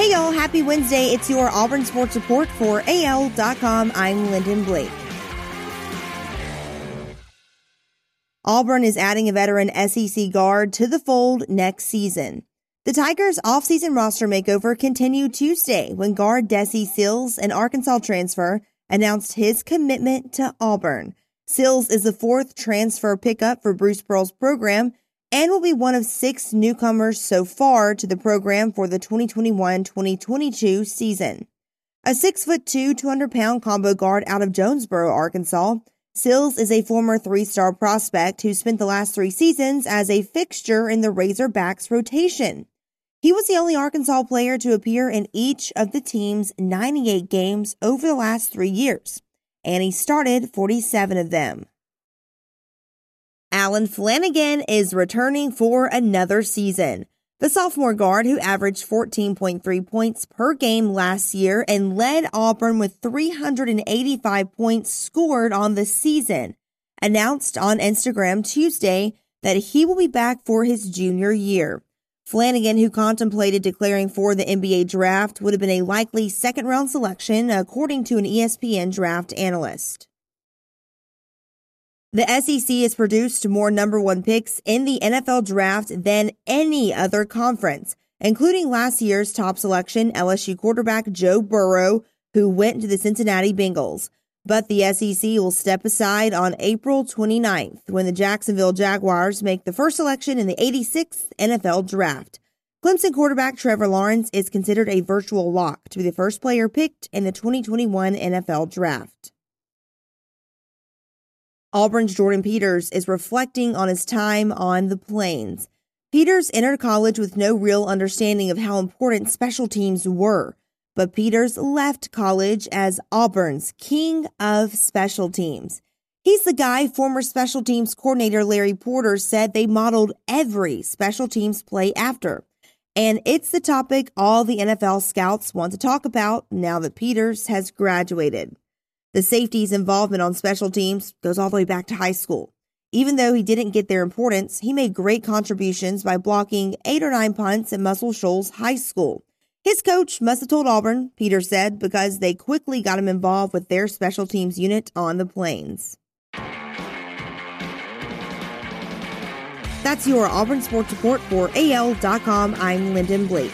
Hey y'all, happy Wednesday. It's your Auburn Sports Report for AL.com. I'm Lyndon Blake. Auburn is adding a veteran SEC guard to the fold next season. The Tigers' offseason roster makeover continued Tuesday when guard Desi Sills, an Arkansas transfer, announced his commitment to Auburn. Sills is the fourth transfer pickup for Bruce Pearl's program and will be one of six newcomers so far to the program for the 2021-2022 season. A six foot two, 200 pound combo guard out of Jonesboro, Arkansas, Sills is a former three star prospect who spent the last three seasons as a fixture in the Razorbacks rotation. He was the only Arkansas player to appear in each of the team's 98 games over the last three years, and he started 47 of them. Allen Flanigan is returning for another season. The sophomore guard, who averaged 14.3 points per game last year and led Auburn with 385 points scored on the season, announced on Instagram Tuesday that he will be back for his junior year. Flanigan, who contemplated declaring for the NBA draft, would have been a likely second round selection, according to an ESPN draft analyst. The SEC has produced more number one picks in the NFL draft than any other conference, including last year's top selection, LSU quarterback Joe Burrow, who went to the Cincinnati Bengals. But the SEC will step aside on April 29th when the Jacksonville Jaguars make the first selection in the 86th NFL draft. Clemson quarterback Trevor Lawrence is considered a virtual lock to be the first player picked in the 2021 NFL draft. Auburn's Jordan Peters is reflecting on his time on the plains. Peters entered college with no real understanding of how important special teams were, but Peters left college as Auburn's king of special teams. He's the guy former special teams coordinator Larry Porter said they modeled every special teams play after. And it's the topic all the NFL scouts want to talk about now that Peters has graduated. The safety's involvement on special teams goes all the way back to high school. Even though he didn't get their importance, he made great contributions by blocking eight or nine punts at Muscle Shoals High School. His coach must have told Auburn, Peter said, because they quickly got him involved with their special teams unit on the plains. That's your Auburn Sports Report for AL.com. I'm Lyndon Blake.